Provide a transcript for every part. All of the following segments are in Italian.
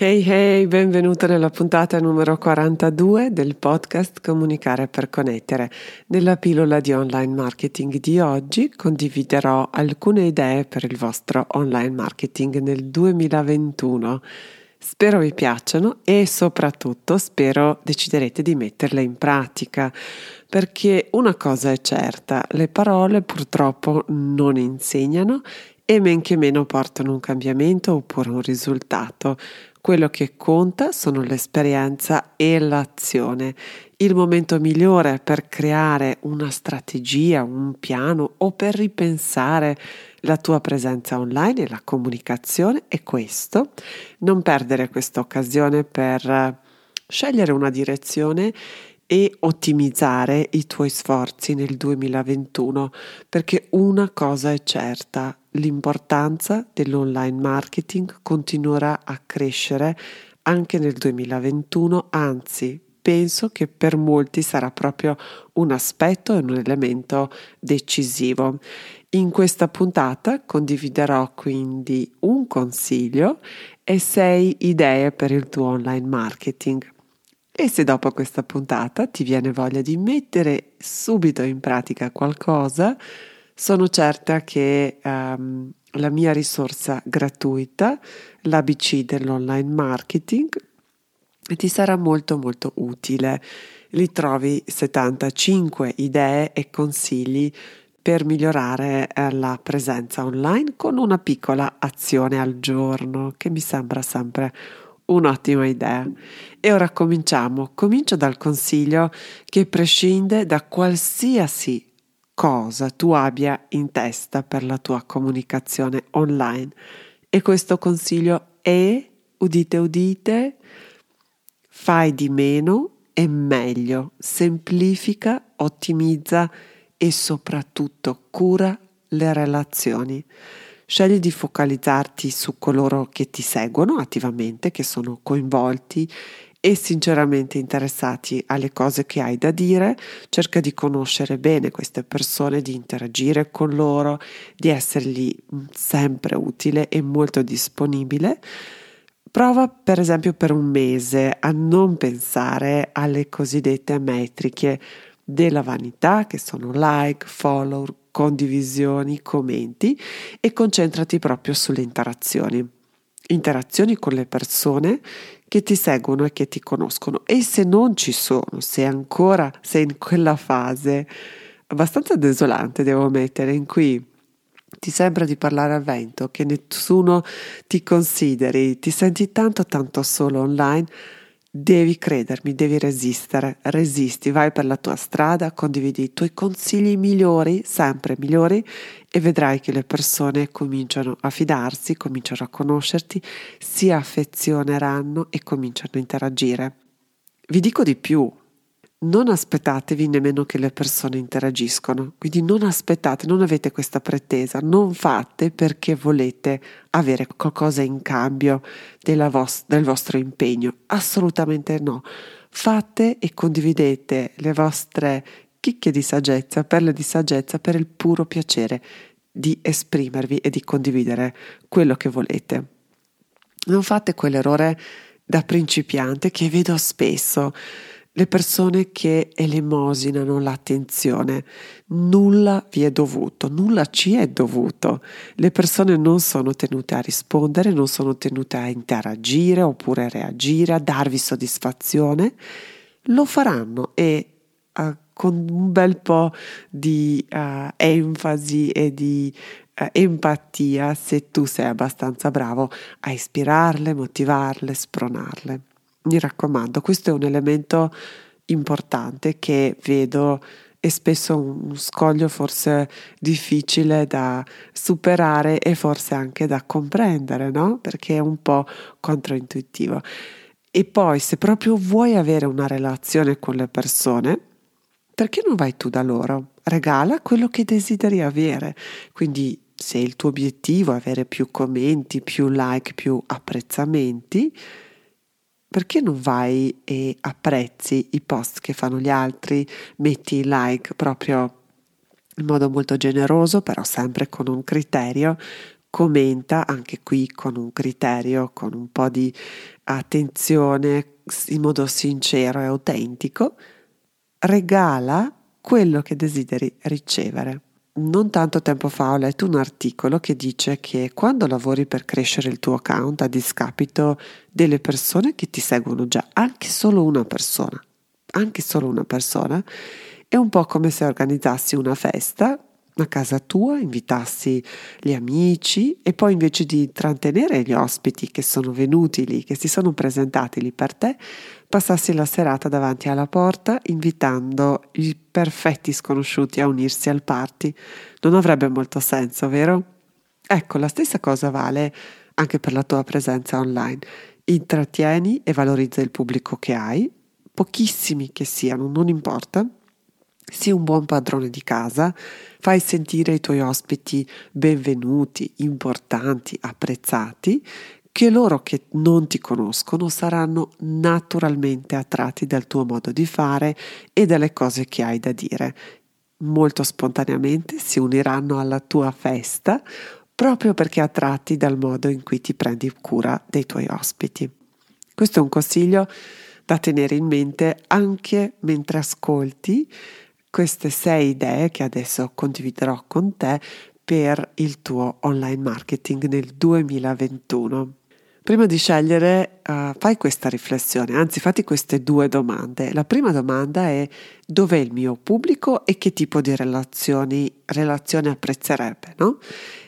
Hey hey, benvenuto nella puntata numero 42 del podcast Comunicare per connettere. Nella pillola di online marketing di oggi condividerò alcune idee per il vostro online marketing nel 2021. Spero vi piacciono e soprattutto spero deciderete di metterle in pratica, perché una cosa è certa, le parole purtroppo non insegnano e men che meno portano un cambiamento oppure un risultato. Quello che conta sono l'esperienza e l'azione. Il momento migliore per creare una strategia, un piano o per ripensare la tua presenza online e la comunicazione è questo. Non perdere questa occasione per scegliere una direzione e ottimizzare i tuoi sforzi nel 2021 perché una cosa è certa, l'importanza dell'online marketing continuerà a crescere anche nel 2021, anzi penso che per molti sarà proprio un aspetto e un elemento decisivo. In questa puntata condividerò quindi un consiglio e sei idee per il tuo online marketing. E se dopo questa puntata ti viene voglia di mettere subito in pratica qualcosa, sono certa che um, la mia risorsa gratuita, l'ABC dell'online marketing, ti sarà molto molto utile. Lì trovi 75 idee e consigli per migliorare eh, la presenza online con una piccola azione al giorno, che mi sembra sempre un'ottima idea. E ora cominciamo. Comincio dal consiglio che prescinde da qualsiasi cosa tu abbia in testa per la tua comunicazione online. E questo consiglio è, udite udite, fai di meno e meglio, semplifica, ottimizza e soprattutto cura le relazioni. Scegli di focalizzarti su coloro che ti seguono attivamente, che sono coinvolti e sinceramente interessati alle cose che hai da dire, cerca di conoscere bene queste persone, di interagire con loro, di essergli mm, sempre utile e molto disponibile. Prova per esempio per un mese a non pensare alle cosiddette metriche della vanità che sono like, follow, condivisioni, commenti e concentrati proprio sulle interazioni. Interazioni con le persone che ti seguono e che ti conoscono e se non ci sono, se ancora sei in quella fase abbastanza desolante, devo mettere, in cui ti sembra di parlare al vento, che nessuno ti consideri, ti senti tanto tanto solo online, Devi credermi, devi resistere, resisti, vai per la tua strada, condividi i tuoi consigli migliori, sempre migliori, e vedrai che le persone cominciano a fidarsi, cominciano a conoscerti, si affezioneranno e cominciano a interagire. Vi dico di più, non aspettatevi nemmeno che le persone interagiscono, quindi non aspettate, non avete questa pretesa, non fate perché volete avere qualcosa in cambio vos- del vostro impegno, assolutamente no. Fate e condividete le vostre chicche di saggezza, perle di saggezza per il puro piacere di esprimervi e di condividere quello che volete. Non fate quell'errore da principiante che vedo spesso le persone che elemosinano l'attenzione. Nulla vi è dovuto, nulla ci è dovuto. Le persone non sono tenute a rispondere, non sono tenute a interagire oppure reagire, a darvi soddisfazione. Lo faranno e uh, con un bel po' di uh, enfasi e di uh, empatia se tu sei abbastanza bravo a ispirarle, motivarle, spronarle mi raccomando, questo è un elemento importante che vedo e spesso un scoglio forse difficile da superare e forse anche da comprendere, no? Perché è un po' controintuitivo. E poi se proprio vuoi avere una relazione con le persone, perché non vai tu da loro? Regala quello che desideri avere. Quindi se il tuo obiettivo è avere più commenti, più like, più apprezzamenti, perché non vai e apprezzi i post che fanno gli altri, metti like proprio in modo molto generoso, però sempre con un criterio, commenta anche qui con un criterio, con un po' di attenzione, in modo sincero e autentico, regala quello che desideri ricevere. Non tanto tempo fa ho letto un articolo che dice che quando lavori per crescere il tuo account a discapito delle persone che ti seguono già, anche solo una persona, anche solo una persona, è un po' come se organizzassi una festa a casa tua, invitassi gli amici e poi invece di trattenere gli ospiti che sono venuti lì, che si sono presentati lì per te, passassi la serata davanti alla porta invitando i perfetti sconosciuti a unirsi al party. Non avrebbe molto senso, vero? Ecco, la stessa cosa vale anche per la tua presenza online. Intrattieni e valorizza il pubblico che hai, pochissimi che siano, non importa Sii un buon padrone di casa, fai sentire i tuoi ospiti benvenuti, importanti, apprezzati, che loro che non ti conoscono saranno naturalmente attratti dal tuo modo di fare e dalle cose che hai da dire. Molto spontaneamente si uniranno alla tua festa proprio perché attratti dal modo in cui ti prendi cura dei tuoi ospiti. Questo è un consiglio da tenere in mente anche mentre ascolti queste sei idee che adesso condividerò con te per il tuo online marketing nel 2021. Prima di scegliere, uh, fai questa riflessione, anzi fatti queste due domande. La prima domanda è dov'è il mio pubblico e che tipo di relazioni, relazione apprezzerebbe, no?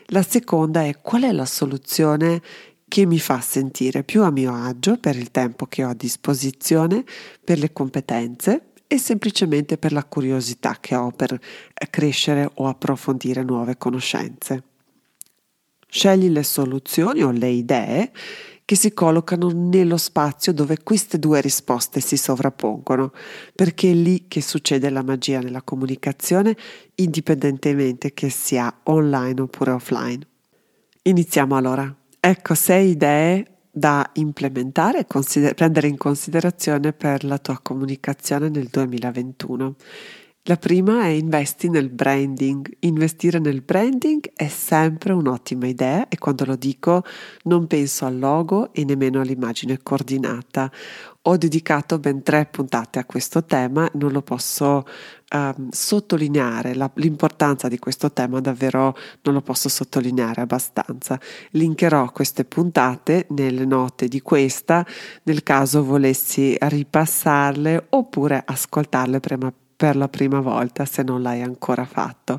La seconda è qual è la soluzione che mi fa sentire più a mio agio per il tempo che ho a disposizione, per le competenze e semplicemente per la curiosità che ho per crescere o approfondire nuove conoscenze. Scegli le soluzioni o le idee che si collocano nello spazio dove queste due risposte si sovrappongono, perché è lì che succede la magia nella comunicazione, indipendentemente che sia online oppure offline. Iniziamo allora. Ecco sei idee da implementare e consider- prendere in considerazione per la tua comunicazione nel 2021. La prima è investi nel branding. Investire nel branding è sempre un'ottima idea e quando lo dico non penso al logo e nemmeno all'immagine coordinata. Ho dedicato ben tre puntate a questo tema, non lo posso um, sottolineare, la, l'importanza di questo tema davvero non lo posso sottolineare abbastanza. Linkerò queste puntate nelle note di questa nel caso volessi ripassarle oppure ascoltarle prima per la prima volta se non l'hai ancora fatto.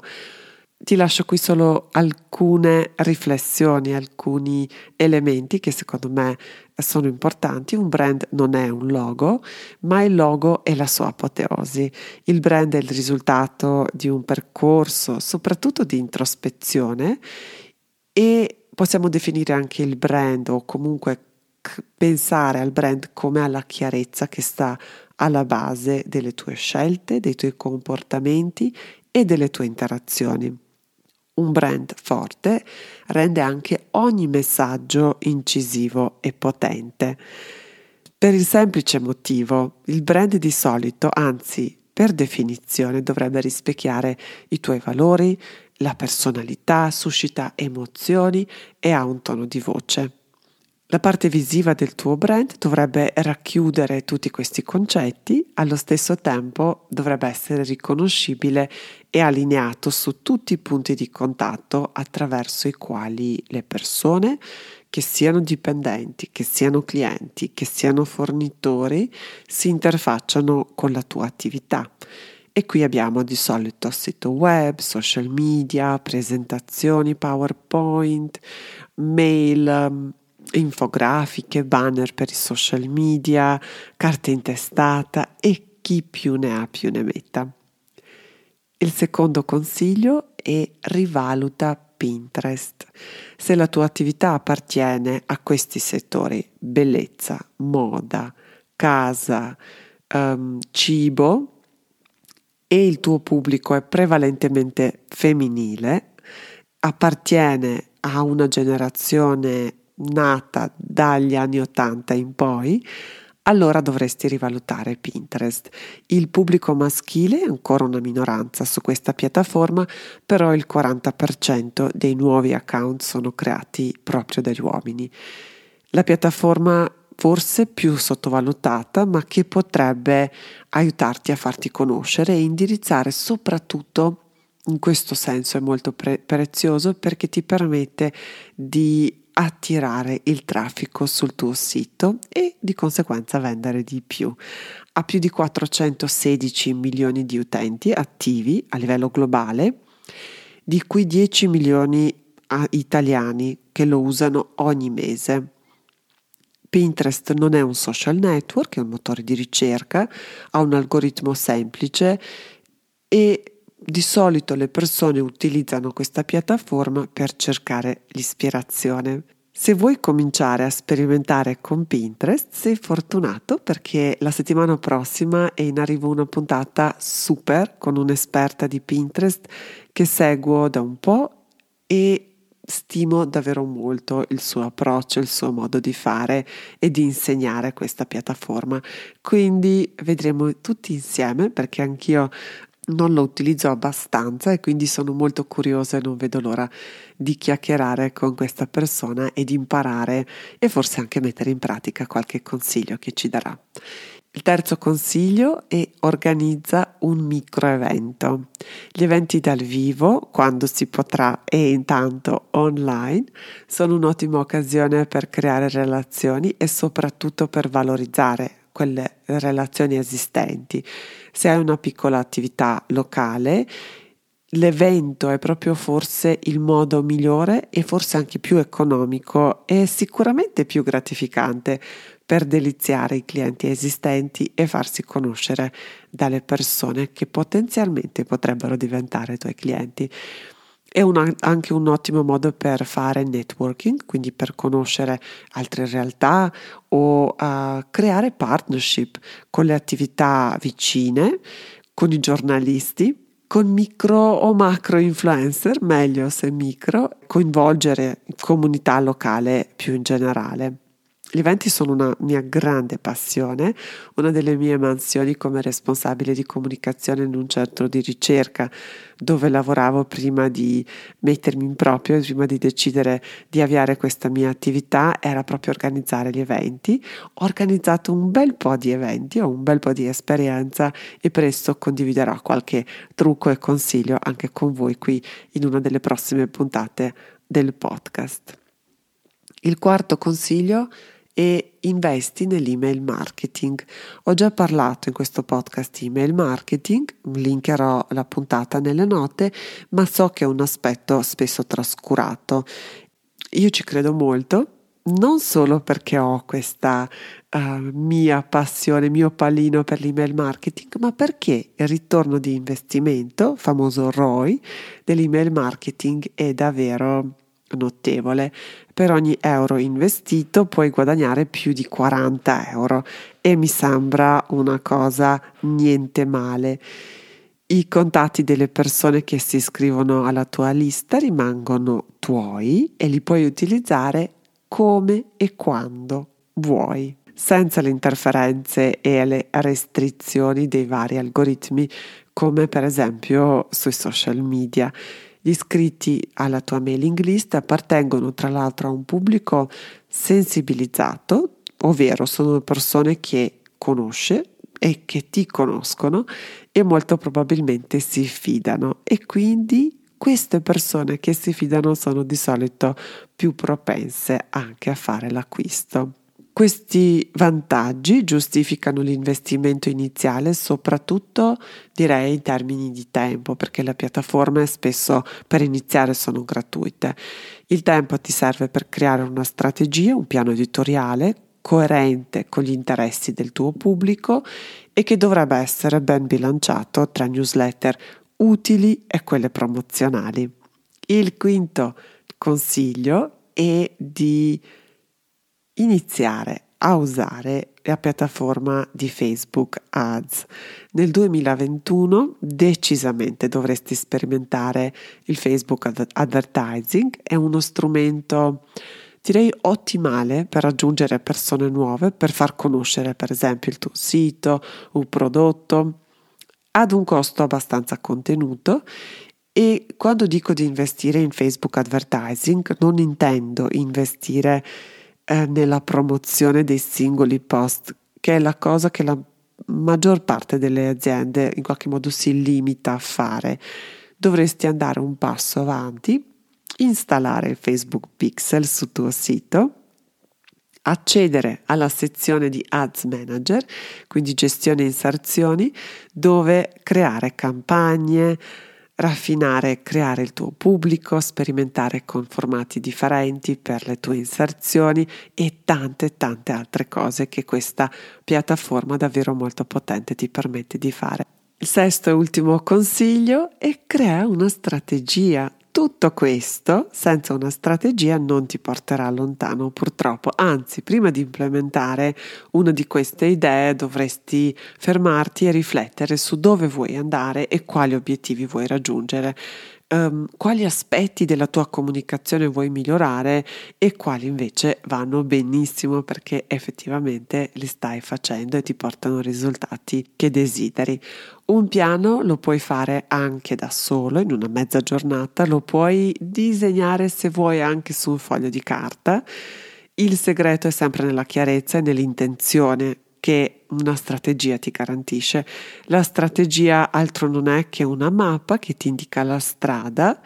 Ti lascio qui solo alcune riflessioni, alcuni elementi che secondo me sono importanti. Un brand non è un logo, ma il logo è la sua apoteosi. Il brand è il risultato di un percorso, soprattutto di introspezione e possiamo definire anche il brand o comunque pensare al brand come alla chiarezza che sta alla base delle tue scelte, dei tuoi comportamenti e delle tue interazioni. Un brand forte rende anche ogni messaggio incisivo e potente. Per il semplice motivo, il brand di solito, anzi per definizione, dovrebbe rispecchiare i tuoi valori, la personalità, suscita emozioni e ha un tono di voce. La parte visiva del tuo brand dovrebbe racchiudere tutti questi concetti, allo stesso tempo dovrebbe essere riconoscibile e allineato su tutti i punti di contatto attraverso i quali le persone, che siano dipendenti, che siano clienti, che siano fornitori, si interfacciano con la tua attività. E qui abbiamo di solito sito web, social media, presentazioni, PowerPoint, mail, infografiche, banner per i social media, carte in testata e chi più ne ha più ne metta. Il secondo consiglio è rivaluta Pinterest. Se la tua attività appartiene a questi settori, bellezza, moda, casa, um, cibo, e il tuo pubblico è prevalentemente femminile, appartiene a una generazione nata dagli anni 80 in poi, allora dovresti rivalutare Pinterest. Il pubblico maschile è ancora una minoranza su questa piattaforma, però il 40% dei nuovi account sono creati proprio dagli uomini. La piattaforma forse più sottovalutata, ma che potrebbe aiutarti a farti conoscere e indirizzare soprattutto in questo senso è molto pre- prezioso perché ti permette di attirare il traffico sul tuo sito e di conseguenza vendere di più. Ha più di 416 milioni di utenti attivi a livello globale, di cui 10 milioni italiani che lo usano ogni mese. Pinterest non è un social network, è un motore di ricerca, ha un algoritmo semplice e di solito le persone utilizzano questa piattaforma per cercare l'ispirazione. Se vuoi cominciare a sperimentare con Pinterest, sei fortunato perché la settimana prossima è in arrivo una puntata super con un'esperta di Pinterest che seguo da un po' e stimo davvero molto il suo approccio, il suo modo di fare e di insegnare questa piattaforma. Quindi vedremo tutti insieme perché anch'io non lo utilizzo abbastanza e quindi sono molto curiosa e non vedo l'ora di chiacchierare con questa persona e di imparare e forse anche mettere in pratica qualche consiglio che ci darà. Il terzo consiglio è organizza un micro evento. Gli eventi dal vivo, quando si potrà e intanto online, sono un'ottima occasione per creare relazioni e soprattutto per valorizzare quelle relazioni esistenti. Se hai una piccola attività locale, l'evento è proprio forse il modo migliore e forse anche più economico e sicuramente più gratificante per deliziare i clienti esistenti e farsi conoscere dalle persone che potenzialmente potrebbero diventare tuoi clienti. È una, anche un ottimo modo per fare networking, quindi per conoscere altre realtà o uh, creare partnership con le attività vicine, con i giornalisti, con micro o macro influencer, meglio se micro, coinvolgere comunità locale più in generale. Gli eventi sono una mia grande passione, una delle mie mansioni come responsabile di comunicazione in un centro di ricerca dove lavoravo prima di mettermi in proprio, prima di decidere di avviare questa mia attività, era proprio organizzare gli eventi. Ho organizzato un bel po' di eventi, ho un bel po' di esperienza e presto condividerò qualche trucco e consiglio anche con voi qui in una delle prossime puntate del podcast. Il quarto consiglio e investi nell'email marketing. Ho già parlato in questo podcast di email marketing, linkerò la puntata nelle note, ma so che è un aspetto spesso trascurato. Io ci credo molto, non solo perché ho questa uh, mia passione, mio pallino per l'email marketing, ma perché il ritorno di investimento, famoso ROI, dell'email marketing è davvero notevole. Per ogni euro investito puoi guadagnare più di 40 euro e mi sembra una cosa niente male. I contatti delle persone che si iscrivono alla tua lista rimangono tuoi e li puoi utilizzare come e quando vuoi, senza le interferenze e le restrizioni dei vari algoritmi, come per esempio sui social media. Gli iscritti alla tua mailing list appartengono tra l'altro a un pubblico sensibilizzato, ovvero sono persone che conosce e che ti conoscono e molto probabilmente si fidano e quindi queste persone che si fidano sono di solito più propense anche a fare l'acquisto. Questi vantaggi giustificano l'investimento iniziale, soprattutto direi in termini di tempo, perché le piattaforme spesso per iniziare sono gratuite. Il tempo ti serve per creare una strategia, un piano editoriale coerente con gli interessi del tuo pubblico e che dovrebbe essere ben bilanciato tra newsletter utili e quelle promozionali. Il quinto consiglio è di iniziare a usare la piattaforma di Facebook Ads. Nel 2021 decisamente dovresti sperimentare il Facebook Advertising, è uno strumento direi ottimale per raggiungere persone nuove, per far conoscere per esempio il tuo sito, un prodotto ad un costo abbastanza contenuto e quando dico di investire in Facebook Advertising non intendo investire eh, nella promozione dei singoli post, che è la cosa che la maggior parte delle aziende in qualche modo si limita a fare. Dovresti andare un passo avanti, installare il Facebook Pixel sul tuo sito, accedere alla sezione di Ads Manager, quindi gestione inserzioni, dove creare campagne, raffinare, creare il tuo pubblico, sperimentare con formati differenti per le tue inserzioni e tante tante altre cose che questa piattaforma davvero molto potente ti permette di fare. Il sesto e ultimo consiglio è crea una strategia tutto questo senza una strategia non ti porterà lontano purtroppo, anzi prima di implementare una di queste idee dovresti fermarti e riflettere su dove vuoi andare e quali obiettivi vuoi raggiungere um, quali aspetti della tua comunicazione vuoi migliorare e quali invece vanno benissimo perché effettivamente li stai facendo e ti portano risultati che desideri. Un piano lo puoi fare anche da solo in una mezza giornata, lo puoi disegnare se vuoi anche su un foglio di carta. Il segreto è sempre nella chiarezza e nell'intenzione che una strategia ti garantisce. La strategia altro non è che una mappa che ti indica la strada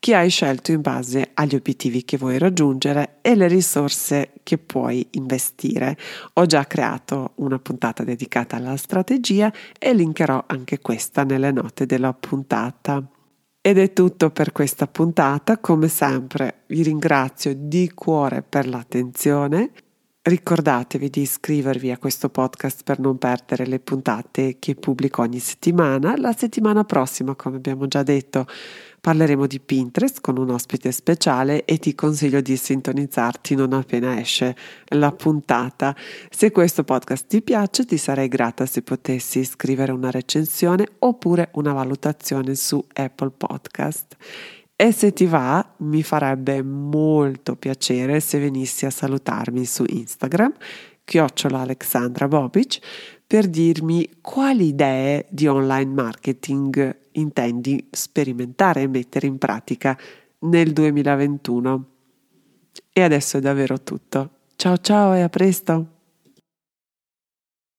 che hai scelto in base agli obiettivi che vuoi raggiungere e le risorse che puoi investire. Ho già creato una puntata dedicata alla strategia e linkerò anche questa nelle note della puntata. Ed è tutto per questa puntata, come sempre vi ringrazio di cuore per l'attenzione. Ricordatevi di iscrivervi a questo podcast per non perdere le puntate che pubblico ogni settimana. La settimana prossima, come abbiamo già detto, parleremo di Pinterest con un ospite speciale e ti consiglio di sintonizzarti non appena esce la puntata. Se questo podcast ti piace, ti sarei grata se potessi scrivere una recensione oppure una valutazione su Apple Podcast. E se ti va, mi farebbe molto piacere se venissi a salutarmi su Instagram, chiocciola Alexandra Bobic, per dirmi quali idee di online marketing intendi sperimentare e mettere in pratica nel 2021. E adesso è davvero tutto. Ciao ciao e a presto!